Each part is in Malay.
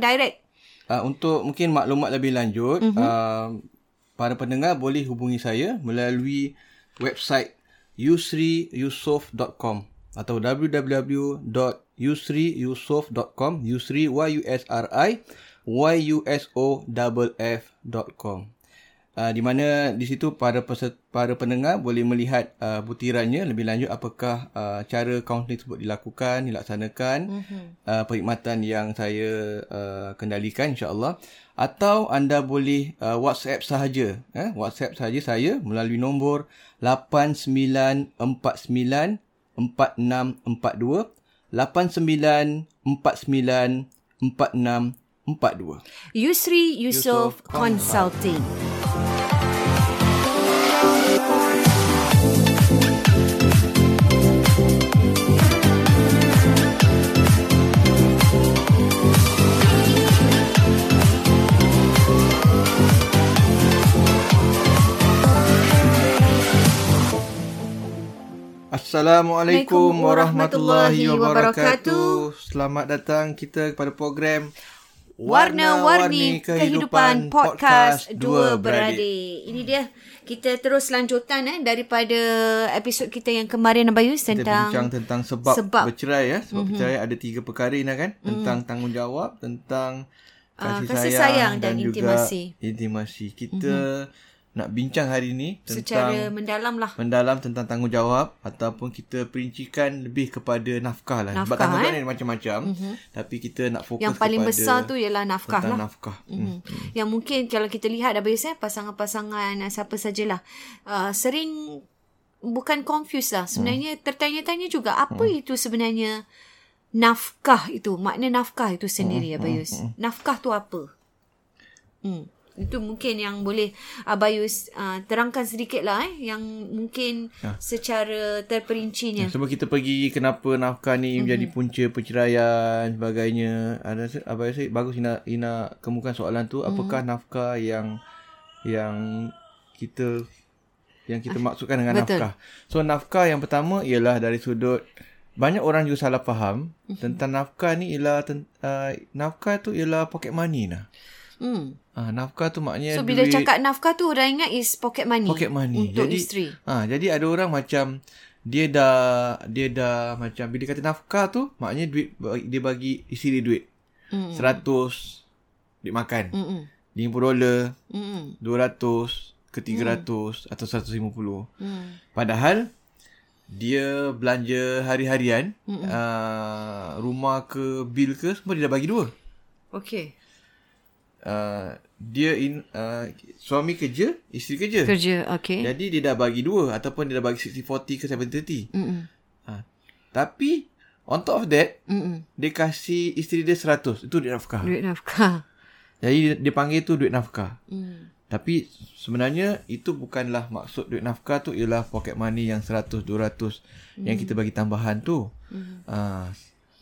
direct? Uh, untuk mungkin maklumat lebih lanjut, uh-huh. uh, para pendengar boleh hubungi saya melalui website yusriyusof.com atau www.yusriyusof.com yusri y u s r i y u s o f f.com uh, di mana di situ para peserta, para pendengar boleh melihat uh, butirannya lebih lanjut apakah uh, cara kaunseling tersebut dilakukan dilaksanakan mm-hmm. uh, perkhidmatan yang saya uh, kendalikan insyaallah atau anda boleh uh, WhatsApp sahaja eh WhatsApp sahaja saya melalui nombor 8949 4642 8949 4642 Yusri Yusof, Yusof Consulting. Consulting. Assalamualaikum warahmatullahi wabarakatuh. Selamat datang kita kepada program Warna-Warni Kehidupan Podcast Dua Beradik. Ini dia kita terus lanjutan eh daripada episod kita yang kemarin Abayus tentang kita bincang tentang sebab, sebab. bercerai ya. Sebab mm-hmm. bercerai ada tiga perkara ini kan mm-hmm. tentang tanggungjawab, tentang kasih, uh, kasih sayang, sayang dan, dan intimasi. juga intimasi. Kita mm-hmm nak bincang hari ini tentang secara mendalam lah mendalam tentang tanggungjawab ataupun kita perincikan lebih kepada nafkah lah nafkah, sebab tanggungjawab eh? ni macam-macam mm-hmm. tapi kita nak fokus yang paling besar tu ialah nafkah lah nafkah mm-hmm. Mm-hmm. yang mungkin kalau kita lihat dah biasa pasangan-pasangan siapa sajalah uh, sering bukan confuse lah sebenarnya mm. tertanya-tanya juga apa mm. itu sebenarnya nafkah itu makna nafkah itu sendiri mm. Abayus mm. nafkah tu apa hmm itu mungkin yang boleh Abayus uh, terangkan sedikit lah eh, yang mungkin ya. secara terperincinya. Ya, sebab kita pergi kenapa nafkah ni mm-hmm. menjadi punca perceraian sebagainya. Ada Abayus bagus Ina Ina kemukakan soalan tu apakah mm-hmm. nafkah yang yang kita yang kita maksudkan dengan Betul. nafkah. So nafkah yang pertama ialah dari sudut banyak orang juga salah faham mm-hmm. tentang nafkah ni ialah uh, nafkah tu ialah pocket money nah. Hmm. Ah, nafkah tu maknanya So bila duit, cakap nafkah tu orang ingat is pocket money. Pocket money. Untuk jadi, isteri. Ah, jadi ada orang macam dia dah dia dah macam bila kata nafkah tu maknanya duit dia bagi isteri dia duit. Hmm. 100 duit makan. Hmm. 50 dolar. Hmm. 200 ke 300 hmm. atau 150. Hmm. Padahal dia belanja hari-harian hmm. uh, rumah ke bil ke semua dia dah bagi dua. Okey. Uh, dia in uh, suami kerja, isteri kerja. Kerja, okey. Jadi dia dah bagi dua ataupun dia dah bagi 60-40 ke 70-30. Mm uh, tapi on top of that, Mm-mm. dia kasih isteri dia 100. Itu duit nafkah. Duit nafkah. Jadi dia, dia panggil tu duit nafkah. Mm. Tapi sebenarnya itu bukanlah maksud duit nafkah tu ialah pocket money yang 100 200 mm. yang kita bagi tambahan tu. Mm. Uh,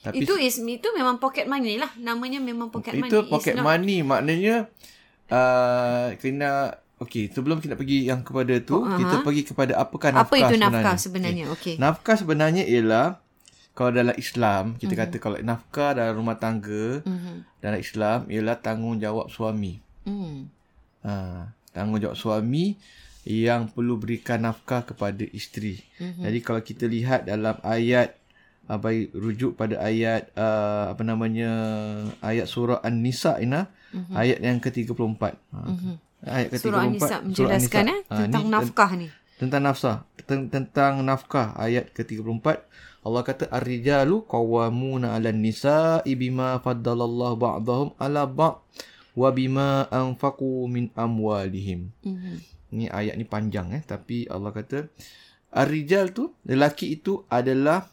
tapi itu is itu memang pocket money lah. Namanya memang pocket itu money. Itu pocket not... money maknanya uh, kena okey sebelum kita pergi yang kepada tu uh-huh. kita pergi kepada apakah nafkah Apa itu sebenarnya. nafkah sebenarnya? Okey. Okay. Nafkah sebenarnya ialah kalau dalam Islam kita uh-huh. kata kalau nafkah dalam rumah tangga uh-huh. dalam Islam ialah tanggungjawab suami. Uh-huh. Uh, tanggungjawab suami yang perlu berikan nafkah kepada isteri. Uh-huh. Jadi kalau kita lihat dalam ayat baik rujuk pada ayat uh, apa namanya ayat surah An-Nisa ina uh-huh. ayat yang ke-34. Uh-huh. Ayat ke-34 surah An-Nisa menjelaskan An-Nisa. eh tentang uh, nafkah ni. Tentang nafkah, tentang nafkah ayat ke-34 Allah kata ar-rijalu qawwamuna 'alan nisa'i bima faddalallahu ba'dahum 'ala ba'd wa bima anfaqu min amwalihim. Uh-huh. Ni ayat ni panjang eh tapi Allah kata ar-rijal tu lelaki itu adalah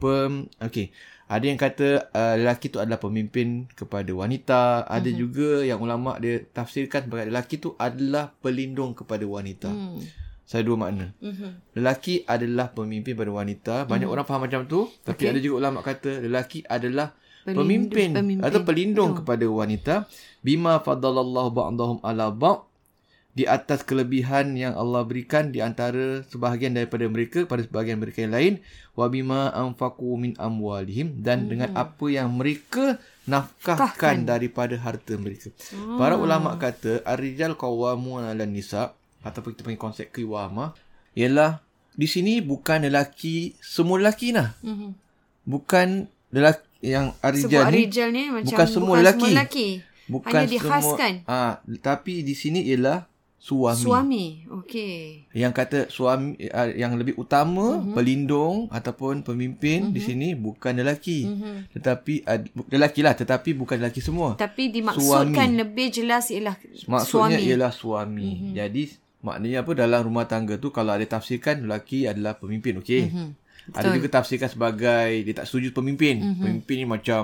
pem okey ada yang kata uh, lelaki tu adalah pemimpin kepada wanita. Ada Mhm. mm-hmm. juga yang ulama dia tafsirkan sebagai lelaki tu adalah pelindung kepada wanita. Mm. Saya dua makna. Mhm. Lelaki adalah pemimpin pada wanita. Banyak mm. orang faham macam tu. Tapi Okey. ada juga ulama kata lelaki adalah Pelindung- pemimpin, pemimpin. atau pelindung Betul. kepada wanita. Bima fadalallahu ba'dahum ala ba' di atas kelebihan yang Allah berikan di antara sebahagian daripada mereka pada sebahagian mereka yang lain wa bima anfaqu min amwalihim dan hmm. dengan apa yang mereka nafkahkan Nafkahkan. daripada harta mereka. Hmm. Para ulama kata ar-rijal qawwamun 'alan nisa ataupun kita panggil konsep qiwamah ialah di sini bukan lelaki semua lelaki nah. Mhm. Bukan lelaki yang ar-rijal ni Rijal ni macam bukan semua lelaki. Semua lelaki. bukan Hanya dikhaskan. semua ah tapi di sini ialah suami. Suami. Okey. Yang kata suami uh, yang lebih utama Mhm. mm-hmm. pelindung ataupun pemimpin mm-hmm. di sini bukan lelaki. Mhm. Mm-hmm. Tetapi uh, lelaki lah tetapi bukan lelaki semua. Tapi dimaksudkan lebih jelas ialah Maksudnya suami. ialah suami. Mhm. Mm-hmm. Jadi maknanya apa dalam rumah tangga tu kalau ada tafsirkan lelaki adalah pemimpin okey. Mhm. Ada juga tafsirkan sebagai dia tak setuju pemimpin. Mhm. Mm-hmm. Pemimpin ni macam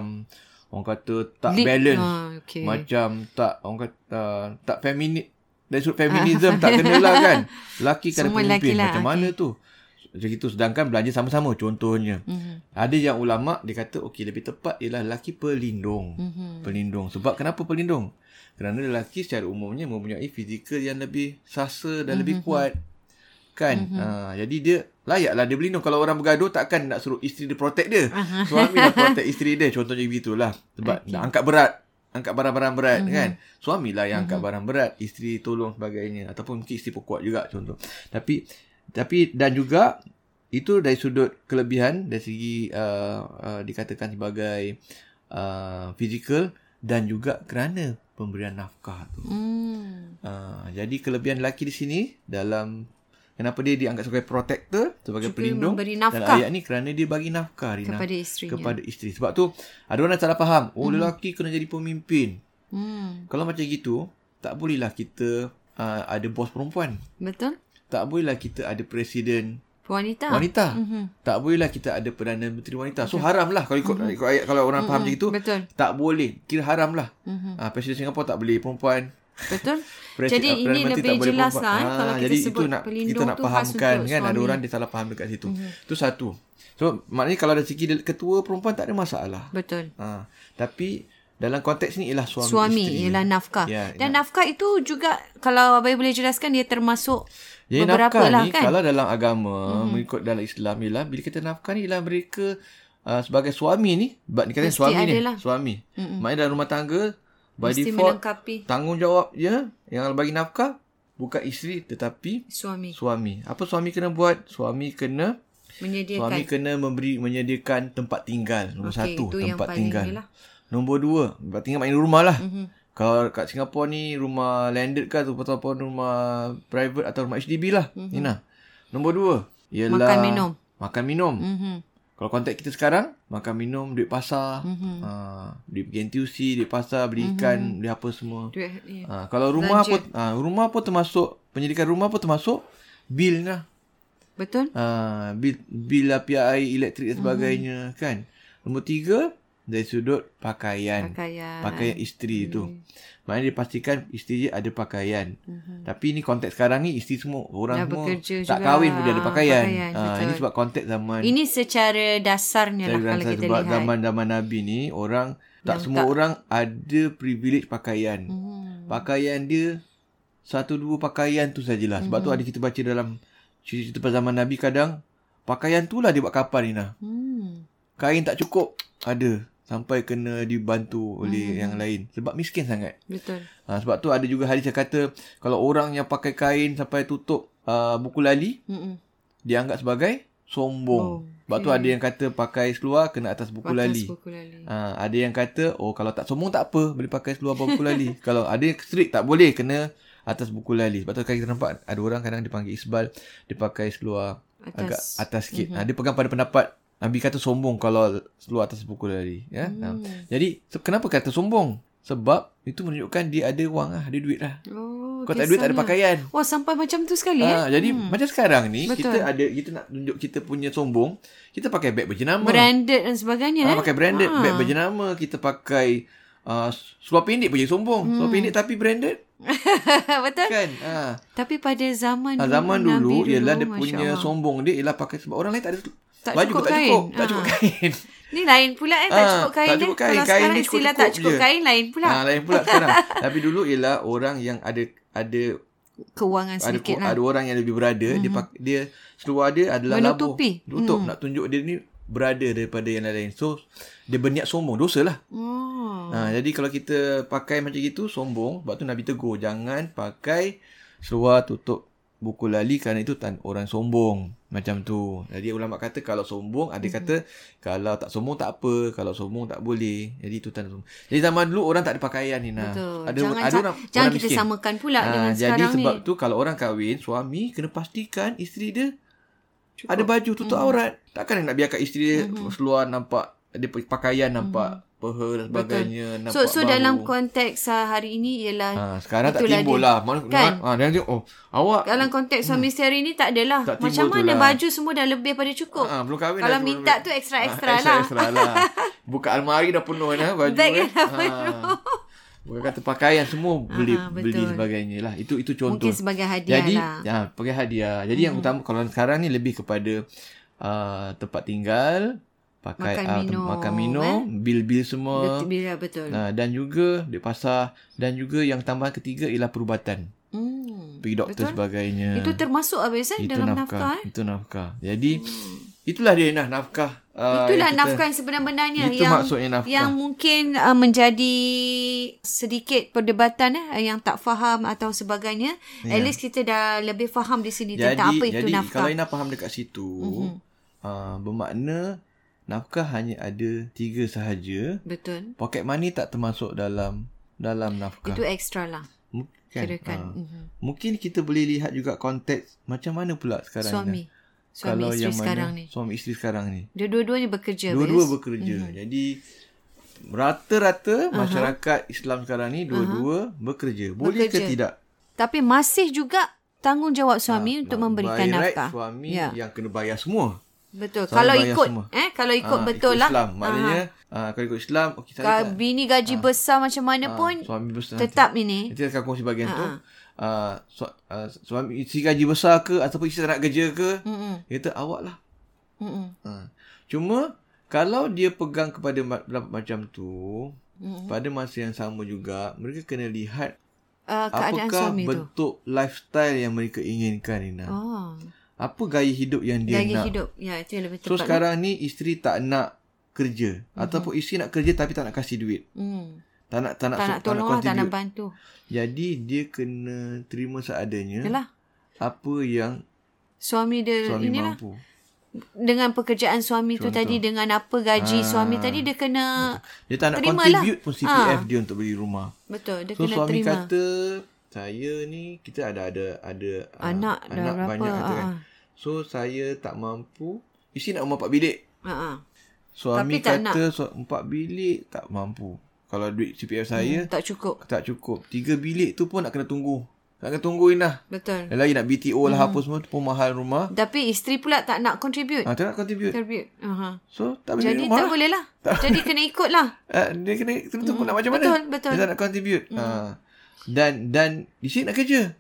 orang kata tak Lead- balance. Ah, okey. Macam tak orang kata uh, tak femini dari sudut feminism tak kenalah kan. Lelaki kan Semua pemimpin. lah, Macam mana tu? Macam itu sedangkan belanja sama-sama contohnya. Mhm. Ada yang ulama dia kata okey lebih tepat ialah lelaki pelindung. Mhm. Pelindung. Sebab kenapa pelindung? Kerana lelaki secara umumnya mempunyai fizikal yang lebih sasa dan lebih kuat. Kan? Ha, jadi dia layaklah dia berlindung. Kalau orang bergaduh takkan nak suruh isteri dia protect dia. Suami dah protect isteri dia. Contohnya begitulah. Sebab okay. nak angkat berat. Angkat barang-barang berat mm-hmm. kan. Suamilah yang angkat barang berat. Isteri tolong sebagainya. Ataupun mungkin isteri kuat juga contoh. Tapi tapi dan juga itu dari sudut kelebihan dari segi uh, uh, dikatakan sebagai uh, fizikal dan juga kerana pemberian nafkah tu. Hmm. Uh, jadi kelebihan lelaki di sini dalam kenapa dia dianggap sebagai protector, sebagai Juga pelindung memberi dalam nafkah. ayat ni kerana dia bagi nafkah Rina, Kepada isterinya. kepada isteri. Sebab tu ada orang salah faham, oh lelaki kena jadi pemimpin. Hmm. Kalau macam gitu, tak bolehlah kita uh, ada bos perempuan. Betul? Tak bolehlah kita ada presiden Wanita. wanita. Mhm. Tak bolehlah kita ada Perdana Menteri wanita. So haram lah kalau ikut, ikut ayat kalau orang faham macam itu. Betul. Tak boleh. Kira haram lah. Mhm. Ah, Presiden Singapura tak boleh perempuan. Betul? Presiden, Jadi ah, ini lebih jelas lah eh, Ah, kalau kita jadi sebut itu nak pelindung kita nak tu fahamkan kan ada suami. orang dia salah faham dekat situ. Itu satu. So maknanya kalau dari segi ketua perempuan tak ada masalah. Betul. Ha, tapi dalam konteks ni ialah suami, Suami isteri. ialah nafkah. Ya, Dan nafkah itu juga kalau Abai boleh jelaskan dia termasuk Jadi beberapa nafkah lah ni kan. kalau dalam agama mm-hmm. mengikut dalam Islam ialah bila kita nafkah ni ialah mereka uh, sebagai suami ni sebab dikatakan Mesti suami ni adalah. suami. Mm-hmm. Maknanya dalam rumah tangga by Mesti default melengkapi tanggungjawab dia yang bagi nafkah bukan isteri tetapi suami suami. Apa suami kena buat? Suami kena menyediakan. suami kena memberi menyediakan tempat tinggal. Nombor Okey, satu tempat tinggal. lah. Nombor dua tempat tinggal maknanya rumah lah. Mhm. Kalau kat Singapura ni rumah landed ke ataupun rumah private atau rumah HDB lah. Mm-hmm. Nina. Nombor dua ialah Makan minum. Makan minum. Mhm. Kalau konteks kita sekarang makan minum duit pasar, Mhm. ha, duit pergi NTUC, duit pasar, beli ikan, Mhm. beli apa semua. Duit, ya. Ha, kalau rumah Belanja. pun ha, rumah pun termasuk penyediaan rumah pun termasuk bil lah. Betul? Ha, bil bil api air, elektrik dan sebagainya Mhm. kan. Nombor tiga dari sudut pakaian. Pakaian. Pakaian isteri tu. Maknanya dia pastikan isteri dia ada pakaian. Mhm. Tapi ni konteks sekarang ni isteri semua orang Dah semua tak juga. kahwin pun dia ada Ah, pakaian. pakaian, ha, betul. ini sebab konteks zaman Ini secara dasarnya lah kalau kita sebab lihat. zaman-zaman Nabi ni orang tak Yang semua tak- orang ada privilege pakaian. Mhm. Pakaian dia satu dua pakaian tu sajalah. Sebab Mhm. tu ada kita baca dalam cerita pada zaman Nabi kadang pakaian tu lah dia buat kapal ni. Hmm. Kain tak cukup ada sampai kena dibantu oleh Mhm. yang lain sebab miskin sangat. Betul. Ha, sebab tu ada juga hadis yang kata kalau orang yang pakai kain sampai tutup uh, buku lali Mhm. dianggap sebagai sombong. Oh, Sebab tu ada yang kata pakai seluar kena atas buku Batas lali. buku lali. Ha, ada yang kata oh kalau tak sombong tak apa boleh pakai seluar bawah buku lali. kalau ada yang strict tak boleh kena atas buku lali. Sebab tu kan kita nampak ada orang kadang dia panggil isbal dia pakai seluar Atas. agak atas sikit. Mm-hmm. Ha, dia pegang pada pendapat Nabi kata sombong kalau seluar atas buku lali. Ya? Hmm. Ha. Jadi kenapa kata sombong? Sebab itu menunjukkan dia ada wang lah, ada duit lah. Oh, Kau tak ada duit tak ada pakaian. Wah, sampai macam tu sekali eh. Ah, jadi macam sekarang ni Betul. kita ada kita nak tunjuk kita punya sombong, kita pakai beg berjenama. Branded dan sebagainya. Ah, eh. pakai branded Ah. beg berjenama, kita pakai uh, seluar pendek pun jadi sombong. Hmm. Seluar pendek tapi branded Betul. kan. Ah. Tapi pada zaman Ah, zaman Nabi dulu ialah dia Masya punya Allah. sombong dia ialah pakai sebab orang lain tak ada Tak baju cukup tak kain. cukup, tak Ah. cukup kain. Ni lain pula eh. Tak Ah, cukup kain tak cukup kain. Kalau Kain sekarang ni istilah tak cukup je. kain, lain pula. Ah, lain pula sekarang. Tapi dulu ialah orang yang ada ada Kewangan ada sedikit ada lah. Mhm. orang yang lebih berada, mm-hmm. dia pak, dia seluar dia adalah Menutupi. labuh. Tutup Hmm. nak tunjuk dia ni berada daripada yang lain. So dia berniat sombong, dosa lah. Oh. Ha, jadi kalau kita pakai macam itu sombong, sebab tu Nabi tegur jangan pakai seluar tutup buku lali kerana itu tan orang sombong macam tu. Jadi ulama kata kalau sombong ada kata kalau tak sombong tak apa, kalau sombong tak boleh. Jadi itu tanda sombong. Jadi zaman dulu orang tak ada pakaian ni nah. Ada jangan ada orang jangan orang kita miskin. samakan pula Ah, dengan jadi sekarang sebab ni. tu kalau orang kahwin suami kena pastikan isteri dia Cukup. ada baju tutup mm-hmm. aurat. Takkan nak biarkan isteri dia mm-hmm. seluar nampak dia pakaian nampak mm-hmm. peha dan sebagainya nampak So so bahu. dalam konteks uh, hari ini ialah Ha, sekarang tak timbul dia. lah. Mana, Kan? Ha, dia tengok, oh, awak dalam konteks suami isteri hari ni tak adalah. Tak Macam mana lah. baju semua dah lebih pada cukup. ha, belum kahwin Kalau dah minta tu extra-extra Ah, lah. Extra lah. Buka almari dah penuh dah baju. Beg kan. dah penuh. Bukan kata pakaian semua beli Aha, beli betul. sebagainya lah. Itu itu contoh. Mungkin sebagai hadiah Jadi, lah. ya, pakai hadiah. Jadi yang utama kalau sekarang ni lebih kepada uh, tempat tinggal, pakai Makan tem- minum, makan minum, bil-bil semua. Betul, bila betul. Nah, dan juga di pasar dan juga yang tambahan ketiga ialah perubatan. Hmm. Pergi doktor Betul. sebagainya. Itu termasuk habis eh itu dalam nafkah, nafkah, eh. Itu nafkah. Jadi itulah dia nah nafkah. uh, Itulah yang kita- nafkah yang sebenarnya Itu yang maksudnya nafkah. yang mungkin uh, menjadi sedikit perdebatan eh yang tak faham atau sebagainya. At least kita dah lebih faham di sini jadi, tentang apa itu jadi nafkah. kalau Ina faham dekat situ, mm-hmm. uh, bermakna nafkah hanya ada tiga sahaja. Betul. Pocket money tak termasuk dalam dalam nafkah. Itu extra lah. Mungkin Kirakan. ah. Mhm. Mungkin kita boleh lihat juga konteks macam mana pula sekarang Suami. Ina. Suami Kalau isteri yang mana sekarang ni. Suami isteri sekarang ni. Dia dua-duanya bekerja. Dua-dua Fiz. bekerja. Jadi rata-rata uh-huh. masyarakat Islam sekarang ni dua-dua uh-huh. bekerja. Boleh Bekerja. ke tidak? Tapi masih juga tanggungjawab suami untuk memberikan By right, nafkah. suami Ya. yang kena bayar semua. Betul. Suami kalau ikut semua. eh kalau ikut Ah, betul ikut lah. Islam. Maknanya uh, kalau ikut Islam okey saya Kalau bini gaji besar macam mana ah, pun suami besar tetap ini. Nanti akan kongsi bahagian tu. Ah. Uh, su, uh, suami isteri gaji besar ke ataupun isteri nak kerja ke, Mm-mm. dia kata awak lah. Mm-mm. Ha. Cuma kalau dia pegang kepada ma- macam tu, Mm-mm. pada masa yang sama juga mereka kena lihat Uh, apakah suami tu. bentuk lifestyle yang mereka inginkan Nina. Oh. Apa gaya hidup yang dia Gaya nak. hidup. Ya, itu yang lebih tepat. So sekarang ni isteri tak nak kerja mm-hmm. ataupun isteri nak kerja tapi tak nak kasih duit. Hmm. Tak nak tak nak, Tak nak tolong lah, tak nak contribute. bantu. Jadi dia kena terima seadanya Yalah. apa yang Suami dia suami inilah. mampu. Dengan pekerjaan suami tu Contoh. tadi, dengan apa gaji Ah. suami tadi, dia kena... Dia tak nak Terimalah. contribute pun CPF dia untuk beli rumah. Betul, dia So kena suami terima. kata saya ni kita ada ada ada ah, Anak dah anak berapa, banyak kata kan. ah, So saya tak mampu. Isteri nak rumah empat bilik. Ha, ha. Suami Tapi tak kata so, empat bilik tak mampu. Kalau duit CPF saya Hmm, tak cukup. tak cukup. Tiga bilik tu pun nak kena tunggu. Nak kena tungguin lah. Betul. Dan lagi nak BTO lah Hmm. apa semua tu pun mahal rumah. Tapi isteri pula tak nak contribute. Ha, tak nak contribute. Contribute. Aha. So tak boleh Jadi rumah tak lah. boleh lah. Jadi kena ikut lah. Uh, dia kena kena tunggu nak macam mana. Betul, betul. Dia tak nak contribute. Hmm. Uh, dan dan isteri nak kerja.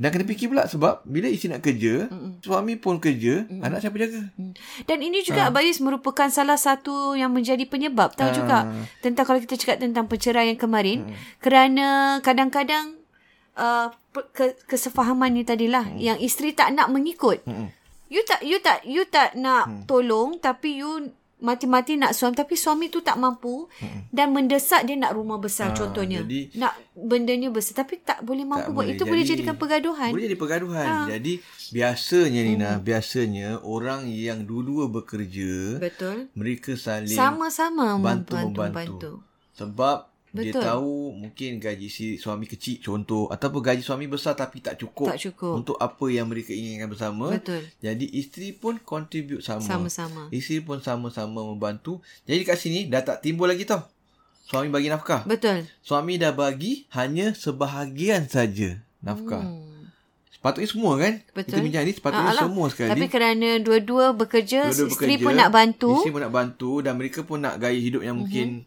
Dan kena fikir pula sebab bila isteri nak kerja, mm suami pun kerja, mm anak siapa jaga? Hmm. Dan ini juga Abayus merupakan salah satu yang menjadi penyebab tahu Ah. juga tentang kalau kita cakap tentang perceraian kemarin kerana kadang-kadang uh, ke, kesefahaman ni tadilah yang isteri tak nak mengikut. Mm-mm. You tak you tak you tak nak tolong tapi you mati-mati nak suami tapi suami tu tak mampu dan mendesak dia nak rumah besar Ah, contohnya. jadi- nak bendanya besar tapi tak boleh mampu Tak buat boleh. itu boleh Jadi- jadikan pergaduhan. Boleh jadi pergaduhan. Ha. Jadi biasanya Nina, biasanya orang yang dua-dua bekerja, Betul. mereka saling Sama-sama bantu membantu membantu. membantu. Sebab dia Betul. tahu mungkin gaji si suami kecil contoh ataupun gaji suami besar tapi tak cukup, Tak cukup. untuk apa yang mereka inginkan bersama. Betul. Jadi isteri pun contribute sama. Sama-sama. Isteri pun sama-sama membantu. Jadi kat sini dah tak timbul lagi tau. Suami bagi nafkah. Betul. Suami dah bagi hanya sebahagian saja. nafkah. Hmm. Sepatutnya semua kan? Betul. Kita bincang ni sepatutnya Alah. semua sekali. Tapi kerana dua-dua bekerja, Dua-dua isteri bekerja, pun nak bantu. Isteri pun nak bantu dan mereka pun nak gaya hidup yang mungkin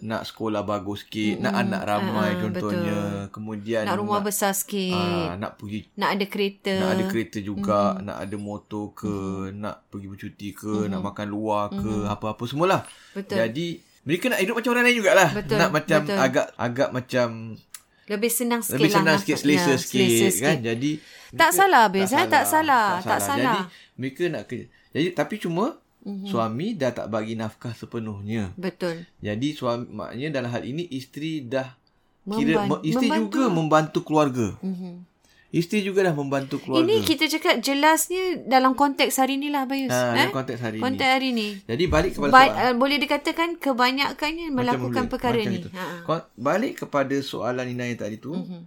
nak sekolah bagus sikit, nak anak ramai Ah, contohnya. Kemudian Nak rumah besar sikit. ah, nak pergi nak ada kereta. nak ada kereta juga, mm-hmm. nak ada motor ke, mm-hmm. nak pergi bercuti ke, mm-hmm. nak makan luar ke, mm-hmm. apa-apa semualah. Betul. Jadi mereka nak hidup macam orang lain jugalah. Betul, Nak macam betul. agak agak macam Lebih senang sikit lebih lah. senang nak- sikit, selesa ya, sikit, selesa kan. Jadi Tak mereka- salah, Bez, eh? Tak salah, tak salah. Jadi mereka nak kerja. Jadi tapi cuma mm-hmm. suami dah tak bagi nafkah sepenuhnya. Betul. Jadi suami maknanya dalam hal ini isteri dah kira Memban- me, isteri membantu. juga membantu keluarga. Mhm. Isteri juga dah membantu keluarga. Ini kita cakap jelasnya dalam konteks hari ni lah, Bayus. ha, eh? dalam konteks hari Konteks ini. hari ni. Jadi balik kepada Ba- soalan uh, boleh dikatakan kebanyakannya melakukan boleh, perkara macam ni. itu. Ha. Balik kepada soalan Nina yang tadi tu. Mhm.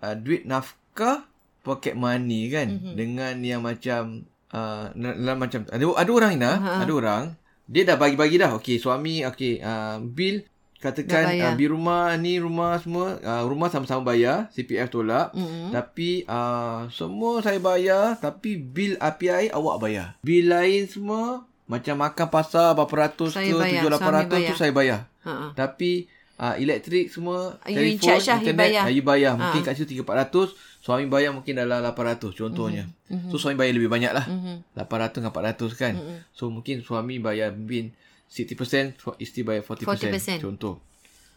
Uh, duit nafkah pocket money kan Mhm. dengan yang macam uh, dalam macam ada ada orang Nina, ada orang dia dah bagi-bagi dah. Okey, suami okey uh, bil katakan uh, bil rumah ni rumah semua uh, rumah sama-sama bayar, CPF tolak. Mhm. Tapi uh, semua saya bayar tapi bil api awak bayar. Bil lain semua macam makan pasar berapa ratus Saya ke bayar, tujuh lapan ratus tu saya bayar. Ha. Tapi uh, elektrik semua You in charge lah, you internet bayar. ah, you bayar. Mungkin kat situ 300, suami bayar mungkin dalam 800 contohnya. Mm-hmm. So suami bayar lebih banyak lah. Mhm. 800 dengan 400 kan. Mm-hmm. So mungkin suami bayar mungkin 60%, su- isteri bayar 40%, 40%. contoh.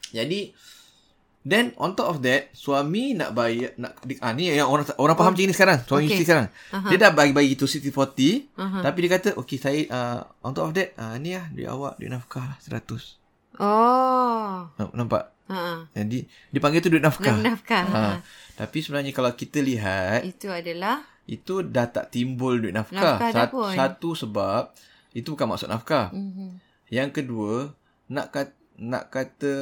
Jadi then on top of that suami nak bayar nak ah ni yang orang orang faham macam ni sekarang suami Okay. isteri sekarang Aha. dia dah bagi-bagi tu 60-40 Aha. tapi dia kata okey saya uh, on top of that ah ni lah duit awak duit nafkah lah 100 Oh. Namp- nampak Ha. jadi dia panggil tu duit nafkah. Duit nafkah, Ha. ha. Tapi sebenarnya kalau kita lihat Itu adalah itu dah tak timbul duit nafkah. Nafkah dah Sat- pun. satu sebab itu bukan maksud nafkah. Mhm. Yang kedua nak kat, nak kata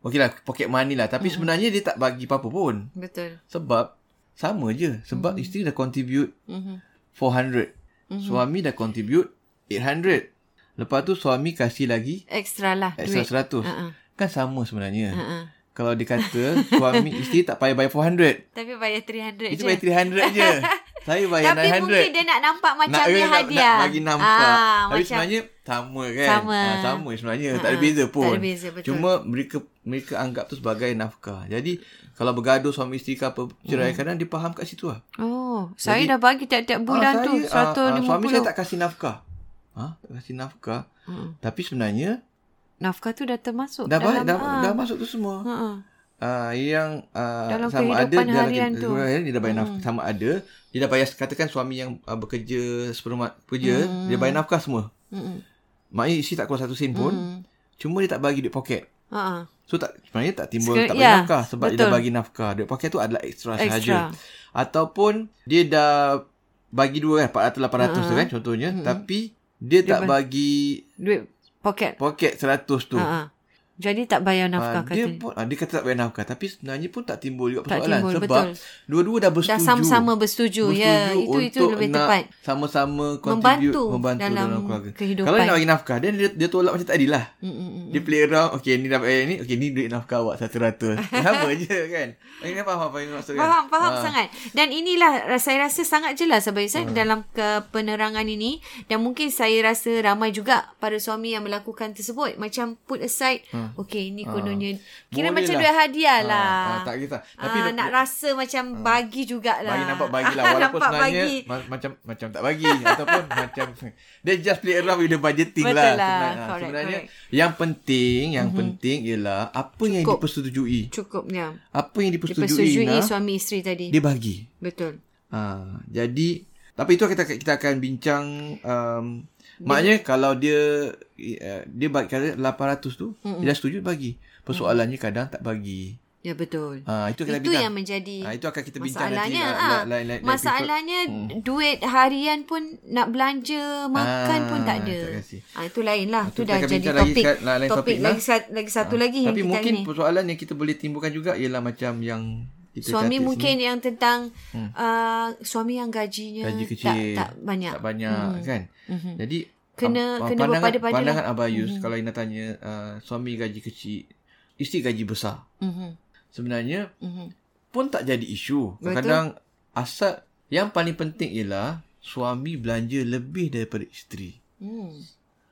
okeylah pocket money lah tapi sebenarnya dia tak bagi apa-apa pun. Betul. Sebab sama je. Sebab isteri dah contribute Mhm. 400. Suami dah contribute 800. Lepas tu suami kasih lagi Extra lah extra duit. 100. Ha, ha. Kan sama sebenarnya. Ha. Kalau dia kata suami isteri tak payah bayar 400. Tapi bayar 300 Itu je. bayar 300 je. Saya bayar Tapi 900. mungkin dia nak nampak macam nak, dia hadiah. Nak bagi nampak. Ah, Tapi macam sebenarnya sama kan? Sama. Ha, sama sebenarnya. tak ada beza tak pun. ada beza, betul. Cuma mereka mereka anggap tu sebagai nafkah. Jadi kalau bergaduh suami isteri ke apa cerai kadang dia faham kat situ lah. Oh, saya dah bagi tiap-tiap bulan Ah, tu saya, ah, ah, 150. suami saya tak kasih nafkah. Ha? Tak kasih nafkah. Hmm. Tapi sebenarnya Nafkah tu dah termasuk dah, dalam dah, ah. dah masuk tu semua. Ha, ha. uh, yang uh, Dalam sama ada dalam harian tu. kehidupan dia dah bayar nafkah sama ada dia dah bayar katakan suami yang uh, bekerja seperempat kerja Hmm. dia bayar nafkah semua Mm-mm. maknanya isteri tak keluar satu sen pun Mm. cuma dia tak bagi duit poket Ha, ha. so tak sebenarnya tak timbul Sekal- tak bagi ya, nafkah sebab dia betul. dah bagi nafkah duit poket tu adalah ekstra, Extra. sahaja ataupun dia dah bagi dua kan 400 800 tu kan contohnya tapi dia, tak bagi Duit poket. poket 100 tu Ha, ha. Jadi tak bayar nafkah Ah, dia kata. pun ah, dia kata tak bayar nafkah tapi sebenarnya pun tak timbul juga Tak persoalan timbul, sebab betul. dua-dua dah bersetuju. Dah sama-sama bersetuju. Ya, itu itu untuk lebih nak tepat. Sama-sama contribute Membantu membantu dalam, dalam keluarga. kehidupan. Kalau dia nak bagi nafkah dan dia, dia tolak macam tadi lah. Mm, mm, mm. Dia play around, okay ni dah bayar ni, okay ni duit nafkah awak 100. Sama je kan. Ini faham apa yang maksud kan? Faham, faham Ah. sangat. Dan inilah saya rasa sangat jelas Abang Isan dalam ke penerangan ini dan mungkin saya rasa ramai juga para suami yang melakukan tersebut macam put aside okay ni kononnya kira Boleh macam lah. duit hadiah Ah, lah. ah, tak kisah. Tapi dia- nak rasa macam bagi jugalah. Bagi nampak bagilah walaupun nampak sebenarnya bagi. ma- macam macam tak bagi ataupun macam dia just play around with the budgeting Betul lah, lah. Sebenarnya, Correct, sebenarnya correct. yang penting yang mm-hmm. penting ialah apa yang Cukup. dipersetujui. Cukupnya. Apa yang dipersetujui, Dipersetujui Ina, suami isteri tadi. dia bagi. Betul. Ha, jadi tapi itu kita kita akan bincang um, maknanya kalau dia uh, dia bagi kata 800 tu mm dia dah setuju bagi. Persoalannya kadang tak bagi. Ya betul. Ha, itu kita Itu yang menjadi ha, itu akan kita bincang nanti. la- ah. la- lain masalahnya duit harian pun nak belanja makan Ah, pun tak ada. tak. Ah itu lain lah. Itu Itu dah jadi bincang lagi topik. lain topik, topik lah. lagi satu, lagi satu lagi yang Tapi mungkin persoalan yang kita boleh timbulkan juga ialah macam yang kita Suami mungkin sini. yang tentang uh, suami yang gajinya gaji kecil tak tak banyak. tak banyak kan Mhm. jadi Kena- am- kena pandangan, berpada-pada pandangan lah. Abayus kalau Ina tanya uh, suami gaji kecil isteri gaji besar Mhm. sebenarnya Mhm. pun tak jadi isu. Kadang-kadang asal yang paling penting ialah suami belanja lebih daripada isteri. Hmm.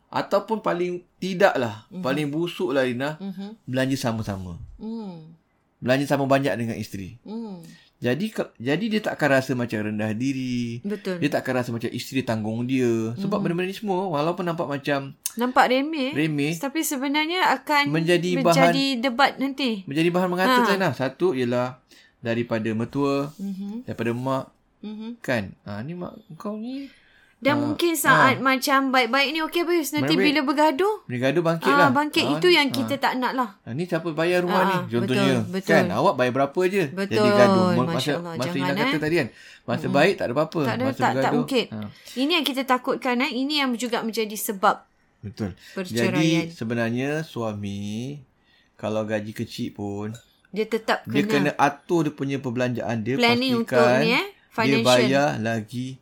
Ataupun paling tidaklah, mm-hmm. paling busuk lah Rina, Mhm. belanja sama-sama. Hmm. Belanja sama banyak dengan isteri. Hmm. Jadi jadi dia tak akan rasa macam rendah diri. Betul. Dia tak akan rasa macam isteri tanggung dia. Sebab Mhm. benda-benda ni semua walaupun nampak macam Nampak remeh. remeh, Tapi sebenarnya akan Menjadi menjadi debat nanti. menjadi bahan mengatakan lah. Satu ialah daripada mertua, Mhm. daripada mak, Mhm. kan. Ha, ni mak kau ni Dan Ah, mungkin saat macam baik-baik ni okey Bayus. Nanti Baik-baik. bila bergaduh. bergaduh bangkit Ah, lah. bangkit Ah, itu yang ah. kita tak nak lah. Ha, ni siapa bayar rumah Ah, ni contohnya betul, betul. kan awak bayar berapa je Betul, jadi gaduh Masya masa Allah. masa Ina kata eh. tadi kan masa baik tak ada apa-apa Tak ada, masa tak, tak bergaduh ungkit. ha, Ini yang kita takutkan. Eh. Ini yang juga menjadi sebab betul perceraian. jadi sebenarnya suami kalau gaji kecil pun dia tetap dia kena, kena atur dia punya perbelanjaan dia planning untuk pastikan ni eh. dia bayar lagi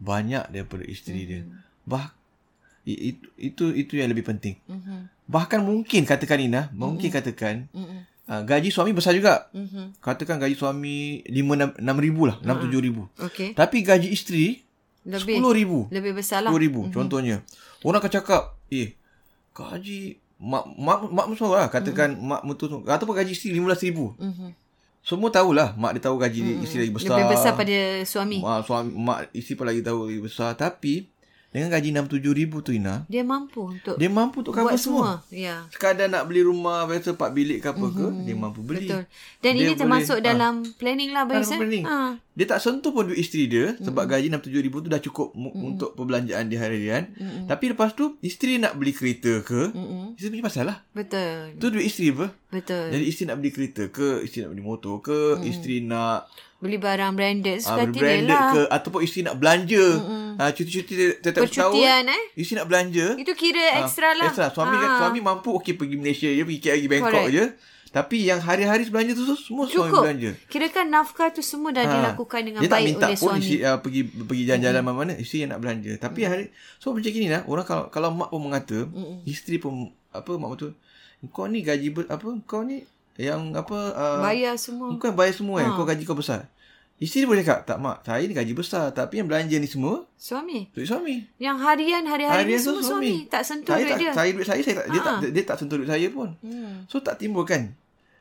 banyak daripada isteri dia Hmm. bah itu itu itu yang lebih penting Mhm. bahkan mungkin katakan Ina mungkin katakan Mhm. uh, gaji suami besar juga Mhm. Katakan gaji suami 5 6 ribu lah, 6 7 ribu. Okey. Tapi gaji isteri Lebih 10 ribu. lebih besar lah. 10 ribu mm-hmm. contohnya. Orang akan cakap, "Eh, gaji mak mak mak semua lah katakan mm-hmm. mak mutu. Ataupun gaji isteri 15 ribu. Mhm. Semua tahulah mak dia tahu gaji mm-hmm. isteri lagi besar. Lebih besar pada suami. Mak suami mak isteri pun lagi tahu lagi besar tapi dengan gaji 6 7 ribu tu Ina, Dia mampu untuk dia mampu untuk cover semua. semua. Ya. Sekadar nak beli rumah biasa 4 bilik ke apa ke, dia mampu beli. Betul. Dan Dia ini termasuk boleh- dalam planning lah. Dalam planning. Ha. Dia tak sentuh pun duit isteri dia sebab gaji 6-7 ribu tu dah cukup mm untuk perbelanjaan dia harian. Mm-mm. Tapi lepas tu isteri nak beli kereta ke, Mm-mm. isteri punya pasal lah. Betul. Tu duit isteri apa? Betul. Jadi isteri nak beli kereta ke, isteri nak beli motor ke, isteri nak Beli barang branded suka hati dia branded lah. ke ataupun isteri nak belanja. Uh, cuti-cuti setiap setahun. Percutian eh. Isteri nak belanja. Itu kira Ah, ekstra lah. Extra. Suami Ah. kan, suami mampu okey pergi Malaysia je, pergi KL pergi Bangkok Correct. je. Tapi yang hari-hari belanja tu semua suami Cukup. belanja. Kira kan nafkah tu semua dah Ha. dilakukan dengan dia tak baik minta oleh pun suami. isi, uh, pergi pergi jalan-jalan mm. mana isteri yang nak belanja tapi hari so macam gini lah orang kalau kalau mak pun mengata Mm-mm. isteri pun apa mak betul kau ni gaji ber, apa kau ni yang apa uh, Bayar semua. kau bayar semua kan Ha. kau gaji kau besar isteri boleh cakap tak mak saya ni gaji besar tapi yang belanja ni semua Suami. duit suami Yang harian hari-hari ni Harian tu semua suami. Tak sentuh saya duit tak, dia. saya duit saya, saya tak, dia, Ha. tak, dia tak sentuh duit saya pun Hmm. so tak timbulkan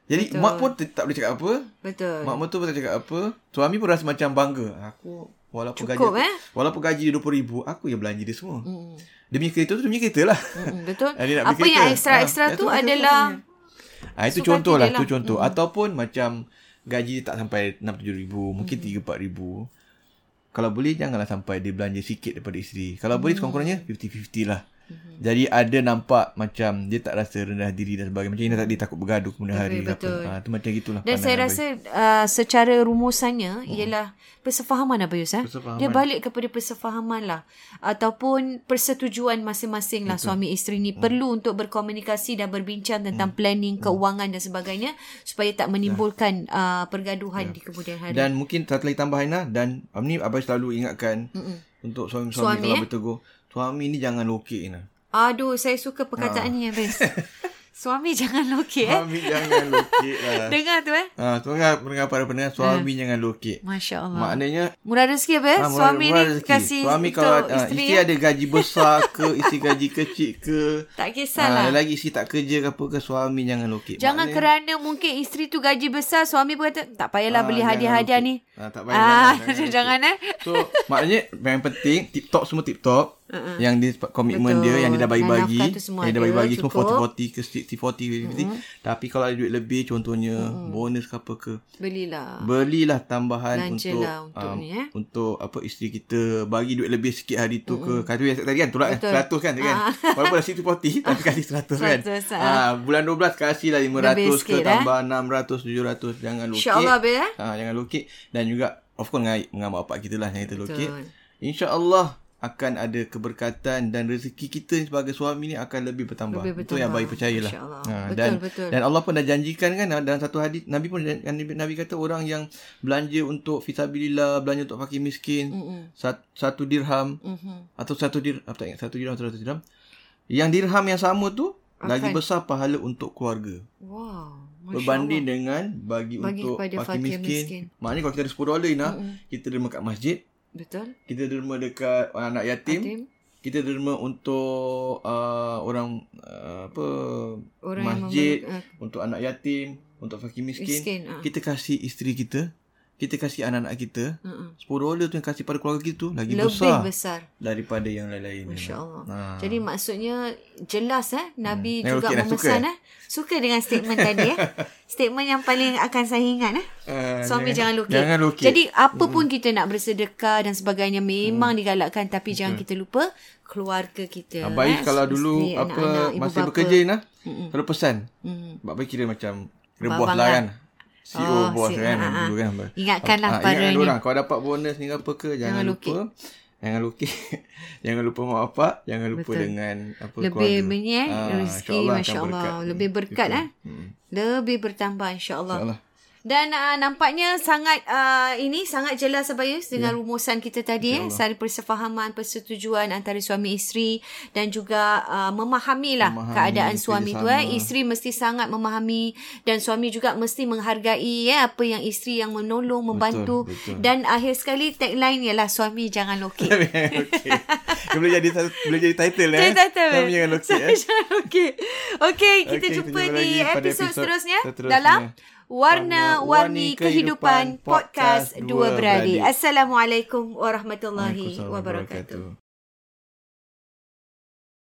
jadi Betul. mak pun tak boleh cakap apa Betul. Mak mertua pun tak cakap apa. Suami pun rasa macam bangga. Aku walaupun Cukup, gaji eh? walaupun gaji dia RM20,000, aku yang belanja dia semua. Hmm. Dia punya kereta tu dia punya kereta lah. Mm-mm, Betul. Dia nak beli Apa yang kereta. ekstra-ekstra Ah, tu ekstra-ekstra adalah Ah itu Suka contoh lah, dia tu lah. contoh. Ataupun macam gaji dia tak sampai 6-7 ribu, mungkin 3-4 ribu. Kalau boleh janganlah sampai dia belanja sikit daripada isteri. Kalau boleh sekurang-kurangnya 50-50 lah. Jadi ada nampak macam dia tak rasa rendah diri dan sebagainya. Macam Ina tadi takut bergaduh kemudian hari. betul. Apa. Ha, tu macam gitulah. dan saya rasa uh, secara rumusannya ialah persefahaman Abayus eh. Persefahaman. Dia balik kepada persefahaman lah ataupun persetujuan masing-masing lah suami isteri ni perlu untuk berkomunikasi dan berbincang tentang planning keuangan dan sebagainya supaya tak menimbulkan uh, pergaduhan di kemudian hari. Dan mungkin satu lagi tambahan lah Dan um, ni Abang selalu ingatkan Mm-mm. Untuk suami-suami Suami, kalau eh? bertegur Suami ni jangan lokek Ina Aduh, saya suka perkataan ni Abayus. Suami jangan lokek eh. Suami jangan lokek lah Dengar tu eh. ha, Tu kan pendengar para pendengar Suami jangan lokek Masya Allah. Maknanya Murah rezeki apa eh? ah, murah- Suami murah ni rezeki. kasih Suami kalau ah, isteri, isteri eh? ada gaji besar ke Isteri gaji kecil ke Tak kisahlah. ah, Lagi isteri tak kerja ke apa ke Suami jangan lokek Jangan Maknanya- kerana mungkin isteri tu gaji besar, suami pun kata, tak payahlah Ah, beli hadiah-hadiah ni. Ah, tak payah, Ah, jangan, jangan jangan eh. So maknanya yang penting tip-top semua tip-top. Uh-uh. Yang dia komitmen Betul. dia yang dia dah bagi-bagi. Yang dia ada, bagi-bagi semua cukup. 40-40 ke 60-40 50 Tapi kalau ada duit lebih contohnya bonus ke apa ke. Belilah. Belilah tambahan Belanja untuk lah untuk ni, eh. untuk apa isteri kita bagi duit lebih sikit hari tu ke. Kata yang tadi kan tolak Betul. 100 kan kan. Walaupun dah 60-40 tapi kasih 100 kan. 100, Ah bulan 12 kasih lah 500 Lebih ke sikit, eh. tambah 600 700 jangan lokek. InsyaAllah, eh? Ha, jangan lokek dan juga of course dengan, dengan mak bapak kita lah yang kita. Betul. InsyaAllah akan ada keberkatan dan rezeki kita sebagai suami ni akan lebih bertambah. Lebih Itu yang bertambah. bagi percayalah. Ha, Betul, dan betul. dan Allah pun dah janjikan kan dalam satu hadis Nabi pun Nabi, Nabi kata orang yang belanja untuk fisabilillah, belanja untuk fakir miskin, Mm-mm. sat, satu dirham Mhm. atau satu dir apa tak ingat satu dirham atau satu dirham. Yang dirham yang sama tu lagi besar pahala untuk keluarga. Wow. Berbanding dengan bagi, Bagi untuk fakir miskin. miskin. Maknanya kalau kita ada 10 dolar Ina, kita derma kat masjid, Betul. kita derma dekat anak yatim, Yatim. kita derma untuk uh, orang uh, apa Orang yang masjid, memerlu- ah, untuk anak yatim, untuk fakir miskin. Miskin, ah. Kita kasih isteri kita, kita kasih anak-anak kita. Uh-uh. 10 dolar tu yang kasih pada keluarga kita tu lagi Lebih besar, besar. daripada yang lain-lain. Masya Allah. Ha. Jadi maksudnya jelas eh Nabi Hmm. juga Okey, dah suka, memesan eh. Suka dengan statement tadi eh. Statement yang paling akan saya ingat eh. Ah, Suami jangan, lukit. Jangan lukit. Jadi apa pun kita nak bersedekah dan sebagainya memang digalakkan tapi jangan kita lupa keluarga kita. Ah, baik eh. kalau dulu apa anak-anak, masih bapa. bekerja nah. Mm-mm. Kalau pesan. Mm. Bab baik kira macam kira Abang bos lah lah. kan. CEO Oh, bos si- kan ah, ah. dulu kan. Ingatkanlah Ah, para ingatkan ni. orang kalau dapat bonus ni apa ke jangan, Jangan lupa. Jangan lukis. jangan lupa mak bapak, jangan lupa Betul. dengan apa Lebih keluarga. bunyi eh. Ah, rezeki masya-Allah. berkat. Lebih berkat eh. Hmm. Lebih bertambah insya-Allah. InsyaAllah. Dan uh, nampaknya sangat uh, ini sangat jelas Abayus dengan Ya. rumusan kita tadi eh sari persefahaman persetujuan antara suami isteri dan juga uh, memahamilah Memahami keadaan suami tu eh isteri mesti sangat memahami dan suami juga mesti menghargai eh apa yang isteri yang menolong membantu betul. dan akhir sekali tagline ialah suami jangan lokek. Okey. Dia boleh jadi boleh jadi title eh. Title. Suami jangan lukis Suami eh. jangan lokek. Okey, kita Okey, jumpa kita di episod seterusnya, seterusnya. dalam Warna-Warni Kehidupan Podcast Dua Beradik. Assalamualaikum warahmatullahi wabarakatuh.